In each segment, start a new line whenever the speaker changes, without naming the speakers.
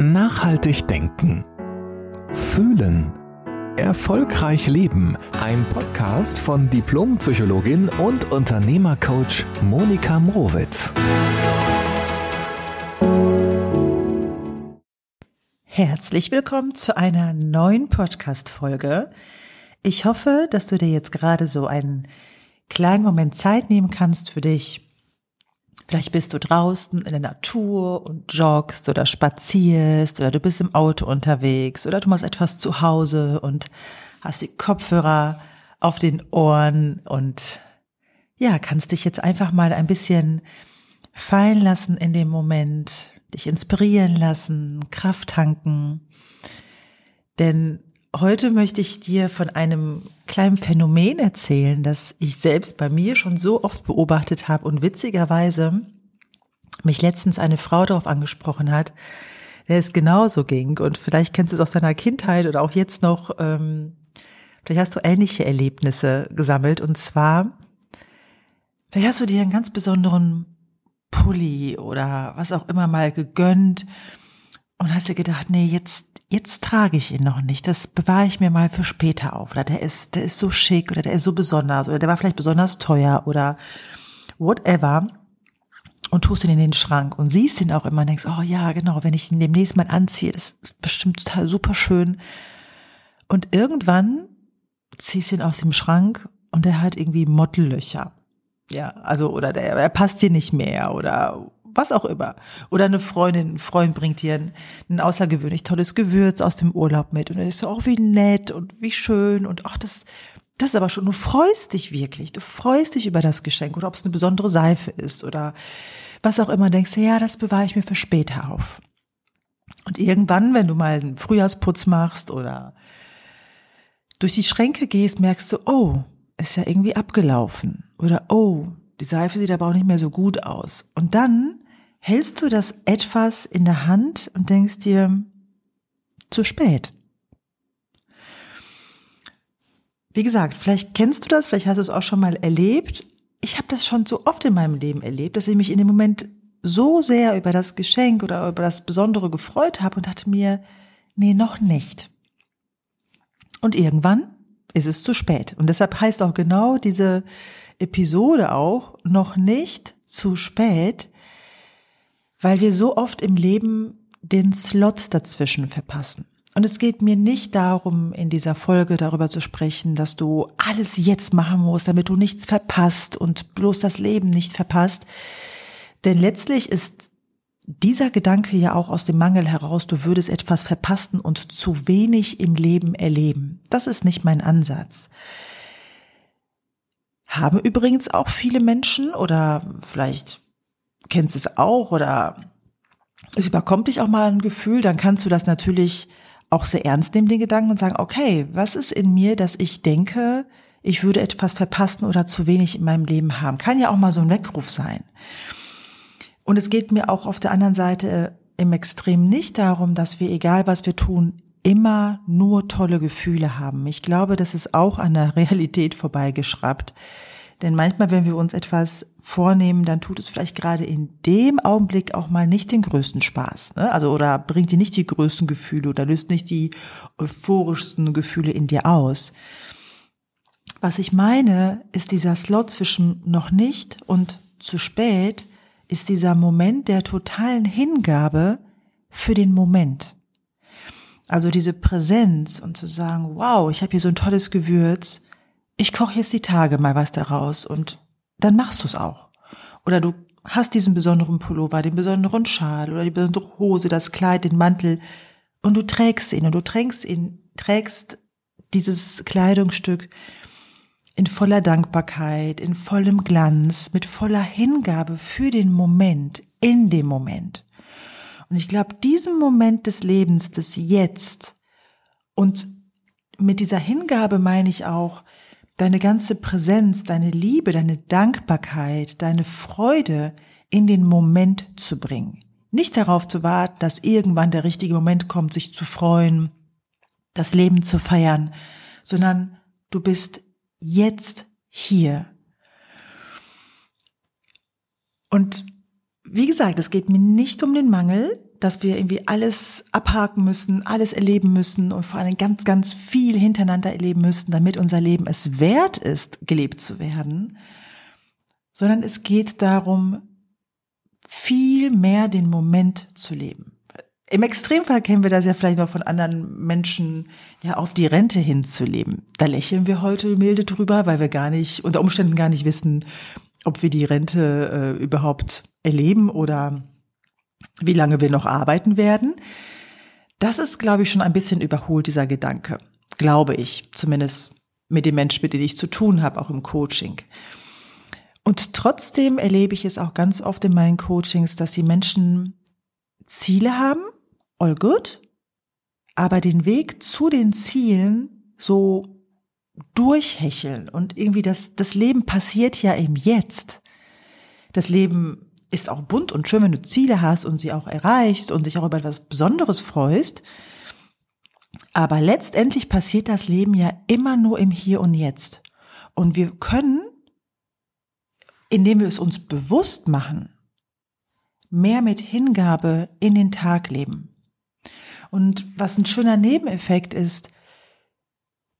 Nachhaltig denken. Fühlen. Erfolgreich leben. Ein Podcast von Diplompsychologin und Unternehmercoach Monika Mrowitz.
Herzlich willkommen zu einer neuen Podcast-Folge. Ich hoffe, dass du dir jetzt gerade so einen kleinen Moment Zeit nehmen kannst für dich, Vielleicht bist du draußen in der Natur und joggst oder spazierst oder du bist im Auto unterwegs oder du machst etwas zu Hause und hast die Kopfhörer auf den Ohren und ja, kannst dich jetzt einfach mal ein bisschen fallen lassen in dem Moment, dich inspirieren lassen, Kraft tanken. Denn heute möchte ich dir von einem kleinen Phänomen erzählen, das ich selbst bei mir schon so oft beobachtet habe und witzigerweise mich letztens eine Frau darauf angesprochen hat, der es genauso ging. Und vielleicht kennst du es aus deiner Kindheit oder auch jetzt noch, ähm, vielleicht hast du ähnliche Erlebnisse gesammelt. Und zwar, vielleicht hast du dir einen ganz besonderen Pulli oder was auch immer mal gegönnt und hast dir gedacht, nee, jetzt jetzt trage ich ihn noch nicht. Das bewahre ich mir mal für später auf. Oder der ist, der ist so schick oder der ist so besonders oder der war vielleicht besonders teuer oder whatever. Und tust ihn in den Schrank und siehst ihn auch immer und denkst, oh ja, genau, wenn ich ihn demnächst mal anziehe, das ist bestimmt total super schön. Und irgendwann ziehst du ihn aus dem Schrank und der hat irgendwie Mottellöcher. Ja, also, oder der, er passt dir nicht mehr oder was auch immer. Oder eine Freundin, ein Freund bringt dir ein, ein außergewöhnlich tolles Gewürz aus dem Urlaub mit und dann ist so, auch wie nett und wie schön und ach, das, das ist aber schon, du freust dich wirklich, du freust dich über das Geschenk oder ob es eine besondere Seife ist oder was auch immer, denkst du, ja, das bewahre ich mir für später auf. Und irgendwann, wenn du mal einen Frühjahrsputz machst oder durch die Schränke gehst, merkst du, oh, ist ja irgendwie abgelaufen. Oder oh, die Seife sieht aber auch nicht mehr so gut aus. Und dann hältst du das etwas in der Hand und denkst dir, zu spät. Wie gesagt, vielleicht kennst du das, vielleicht hast du es auch schon mal erlebt. Ich habe das schon so oft in meinem Leben erlebt, dass ich mich in dem Moment so sehr über das Geschenk oder über das Besondere gefreut habe und dachte mir, nee, noch nicht. Und irgendwann ist es zu spät. Und deshalb heißt auch genau diese Episode auch noch nicht zu spät, weil wir so oft im Leben den Slot dazwischen verpassen. Und es geht mir nicht darum, in dieser Folge darüber zu sprechen, dass du alles jetzt machen musst, damit du nichts verpasst und bloß das Leben nicht verpasst. Denn letztlich ist dieser Gedanke ja auch aus dem Mangel heraus, du würdest etwas verpassen und zu wenig im Leben erleben. Das ist nicht mein Ansatz. Haben übrigens auch viele Menschen oder vielleicht kennst es auch oder es überkommt dich auch mal ein Gefühl, dann kannst du das natürlich auch sehr ernst nehmen, den Gedanken, und sagen, okay, was ist in mir, dass ich denke, ich würde etwas verpassen oder zu wenig in meinem Leben haben? Kann ja auch mal so ein Weckruf sein. Und es geht mir auch auf der anderen Seite im Extrem nicht darum, dass wir, egal was wir tun, immer nur tolle Gefühle haben. Ich glaube, das ist auch an der Realität vorbeigeschraubt. Denn manchmal, wenn wir uns etwas vornehmen, dann tut es vielleicht gerade in dem Augenblick auch mal nicht den größten Spaß. Ne? Also oder bringt dir nicht die größten Gefühle oder löst nicht die euphorischsten Gefühle in dir aus. Was ich meine, ist dieser Slot zwischen noch nicht und zu spät, ist dieser Moment der totalen Hingabe für den Moment. Also diese Präsenz und zu sagen, wow, ich habe hier so ein tolles Gewürz, ich koche jetzt die Tage mal was daraus und dann machst du es auch. Oder du hast diesen besonderen Pullover, den besonderen Schal oder die besondere Hose, das Kleid, den Mantel und du trägst ihn und du trägst ihn, trägst dieses Kleidungsstück in voller Dankbarkeit, in vollem Glanz, mit voller Hingabe für den Moment, in dem Moment. Und ich glaube, diesem Moment des Lebens, des Jetzt, und mit dieser Hingabe meine ich auch, deine ganze Präsenz, deine Liebe, deine Dankbarkeit, deine Freude in den Moment zu bringen. Nicht darauf zu warten, dass irgendwann der richtige Moment kommt, sich zu freuen, das Leben zu feiern, sondern du bist jetzt hier. Und wie gesagt, es geht mir nicht um den Mangel, dass wir irgendwie alles abhaken müssen, alles erleben müssen und vor allem ganz, ganz viel hintereinander erleben müssen, damit unser Leben es wert ist, gelebt zu werden, sondern es geht darum, viel mehr den Moment zu leben. Im Extremfall kennen wir das ja vielleicht noch von anderen Menschen, ja, auf die Rente hinzuleben. Da lächeln wir heute milde drüber, weil wir gar nicht, unter Umständen gar nicht wissen, ob wir die Rente äh, überhaupt erleben oder wie lange wir noch arbeiten werden. Das ist, glaube ich, schon ein bisschen überholt, dieser Gedanke. Glaube ich. Zumindest mit den Menschen, mit denen ich zu tun habe, auch im Coaching. Und trotzdem erlebe ich es auch ganz oft in meinen Coachings, dass die Menschen Ziele haben, all good, aber den Weg zu den Zielen so durchhecheln und irgendwie das, das Leben passiert ja im Jetzt. Das Leben ist auch bunt und schön, wenn du Ziele hast und sie auch erreichst und dich auch über etwas Besonderes freust. Aber letztendlich passiert das Leben ja immer nur im Hier und Jetzt. Und wir können, indem wir es uns bewusst machen, mehr mit Hingabe in den Tag leben. Und was ein schöner Nebeneffekt ist,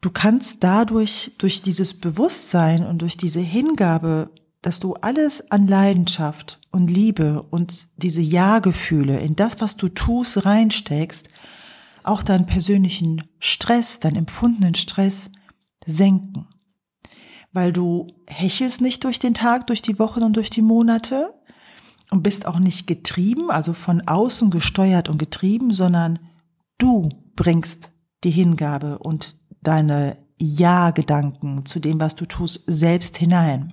du kannst dadurch, durch dieses Bewusstsein und durch diese Hingabe, dass du alles an Leidenschaft und Liebe und diese Ja-Gefühle in das, was du tust, reinsteckst, auch deinen persönlichen Stress, deinen empfundenen Stress senken. Weil du hechelst nicht durch den Tag, durch die Wochen und durch die Monate und bist auch nicht getrieben, also von außen gesteuert und getrieben, sondern Du bringst die Hingabe und deine Ja-Gedanken zu dem, was du tust, selbst hinein.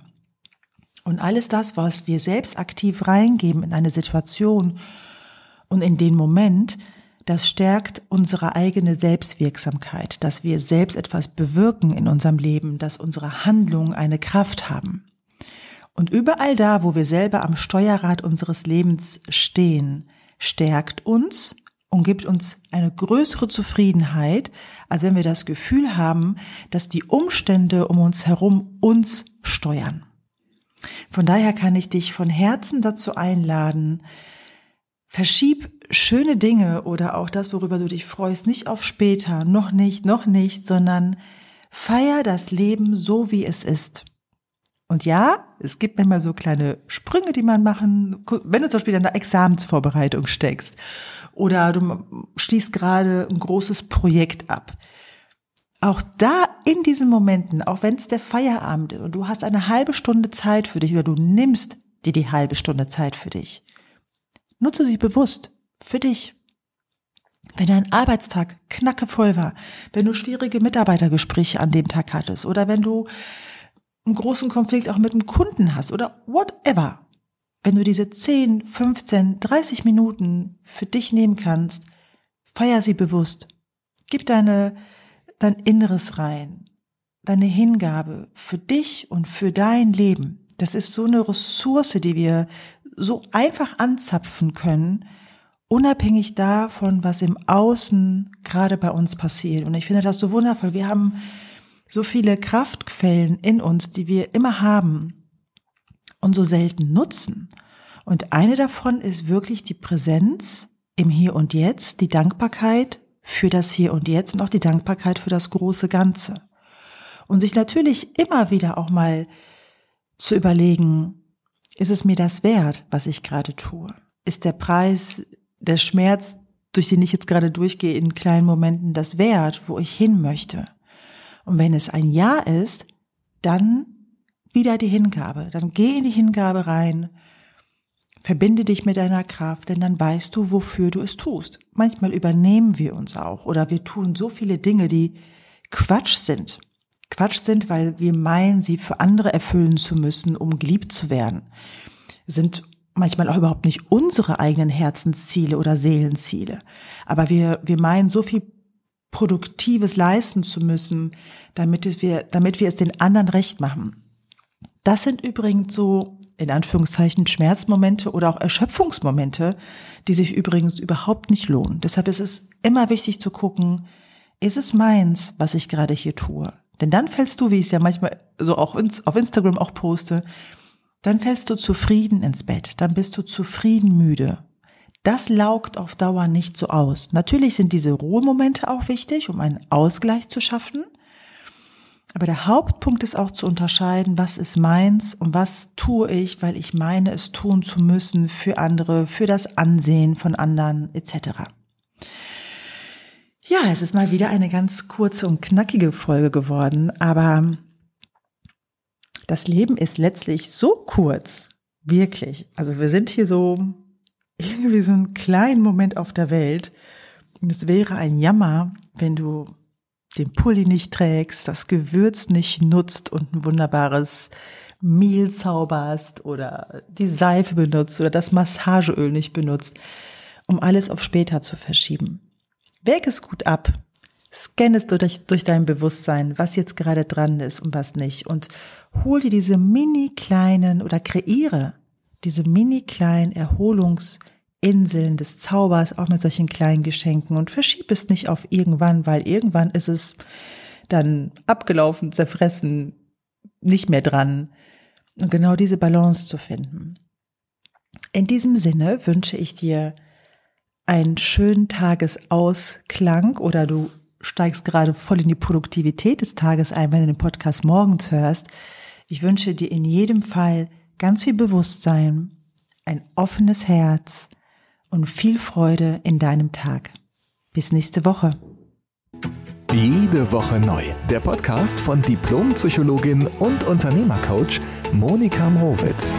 Und alles das, was wir selbst aktiv reingeben in eine Situation und in den Moment, das stärkt unsere eigene Selbstwirksamkeit, dass wir selbst etwas bewirken in unserem Leben, dass unsere Handlungen eine Kraft haben. Und überall da, wo wir selber am Steuerrad unseres Lebens stehen, stärkt uns und gibt uns eine größere Zufriedenheit, als wenn wir das Gefühl haben, dass die Umstände um uns herum uns steuern. Von daher kann ich dich von Herzen dazu einladen, verschieb schöne Dinge oder auch das, worüber du dich freust, nicht auf später, noch nicht, noch nicht, sondern feier das Leben so, wie es ist. Und ja, es gibt manchmal so kleine Sprünge, die man machen, wenn du zum Beispiel in der Examensvorbereitung steckst oder du schließt gerade ein großes Projekt ab. Auch da in diesen Momenten, auch wenn es der Feierabend ist und du hast eine halbe Stunde Zeit für dich oder du nimmst dir die halbe Stunde Zeit für dich, nutze sie bewusst für dich. Wenn dein Arbeitstag knackevoll war, wenn du schwierige Mitarbeitergespräche an dem Tag hattest oder wenn du einen großen Konflikt auch mit einem Kunden hast oder whatever, wenn du diese 10, 15, 30 Minuten für dich nehmen kannst, feier sie bewusst. Gib deine, dein Inneres rein, deine Hingabe für dich und für dein Leben. Das ist so eine Ressource, die wir so einfach anzapfen können, unabhängig davon, was im Außen gerade bei uns passiert. Und ich finde das so wundervoll. Wir haben so viele Kraftquellen in uns, die wir immer haben und so selten nutzen. Und eine davon ist wirklich die Präsenz im Hier und Jetzt, die Dankbarkeit für das Hier und Jetzt und auch die Dankbarkeit für das große Ganze. Und sich natürlich immer wieder auch mal zu überlegen, ist es mir das wert, was ich gerade tue? Ist der Preis, der Schmerz, durch den ich jetzt gerade durchgehe, in kleinen Momenten das wert, wo ich hin möchte? Und wenn es ein Ja ist, dann wieder die Hingabe. Dann geh in die Hingabe rein. Verbinde dich mit deiner Kraft, denn dann weißt du, wofür du es tust. Manchmal übernehmen wir uns auch oder wir tun so viele Dinge, die Quatsch sind. Quatsch sind, weil wir meinen, sie für andere erfüllen zu müssen, um geliebt zu werden. Sind manchmal auch überhaupt nicht unsere eigenen Herzensziele oder Seelenziele. Aber wir, wir meinen so viel Produktives leisten zu müssen, damit wir, damit wir es den anderen recht machen. Das sind übrigens so, in Anführungszeichen, Schmerzmomente oder auch Erschöpfungsmomente, die sich übrigens überhaupt nicht lohnen. Deshalb ist es immer wichtig zu gucken, ist es meins, was ich gerade hier tue? Denn dann fällst du, wie ich es ja manchmal so auch auf Instagram auch poste, dann fällst du zufrieden ins Bett, dann bist du zufrieden müde. das laugt auf Dauer nicht so aus. Natürlich sind diese Ruhemomente auch wichtig, um einen Ausgleich zu schaffen. Aber der Hauptpunkt ist auch zu unterscheiden, was ist meins und was tue ich, weil ich meine, es tun zu müssen für andere, für das Ansehen von anderen etc. Ja, es ist mal wieder eine ganz kurze und knackige Folge geworden, aber das Leben ist letztlich so kurz, wirklich. Also wir sind hier so irgendwie so einen kleinen Moment auf der Welt. Und es wäre ein Jammer, wenn du den Pulli nicht trägst, das Gewürz nicht nutzt und ein wunderbares Mehl zauberst oder die Seife benutzt oder das Massageöl nicht benutzt, um alles auf später zu verschieben. Wäg es gut ab. Scanne es durch, durch dein Bewusstsein, was jetzt gerade dran ist und was nicht. Und hol dir diese mini kleinen oder kreiere diese mini kleinen Erholungsinseln des Zaubers auch mit solchen kleinen Geschenken und verschieb es nicht auf irgendwann, weil irgendwann ist es dann abgelaufen, zerfressen, nicht mehr dran. Und genau diese Balance zu finden. In diesem Sinne wünsche ich dir einen schönen Tagesausklang oder du steigst gerade voll in die Produktivität des Tages ein, wenn du den Podcast morgens hörst. Ich wünsche dir in jedem Fall ganz viel Bewusstsein, ein offenes Herz und viel Freude in deinem Tag. Bis nächste Woche.
Jede Woche neu. Der Podcast von Diplompsychologin und Unternehmercoach Monika Mrowitz.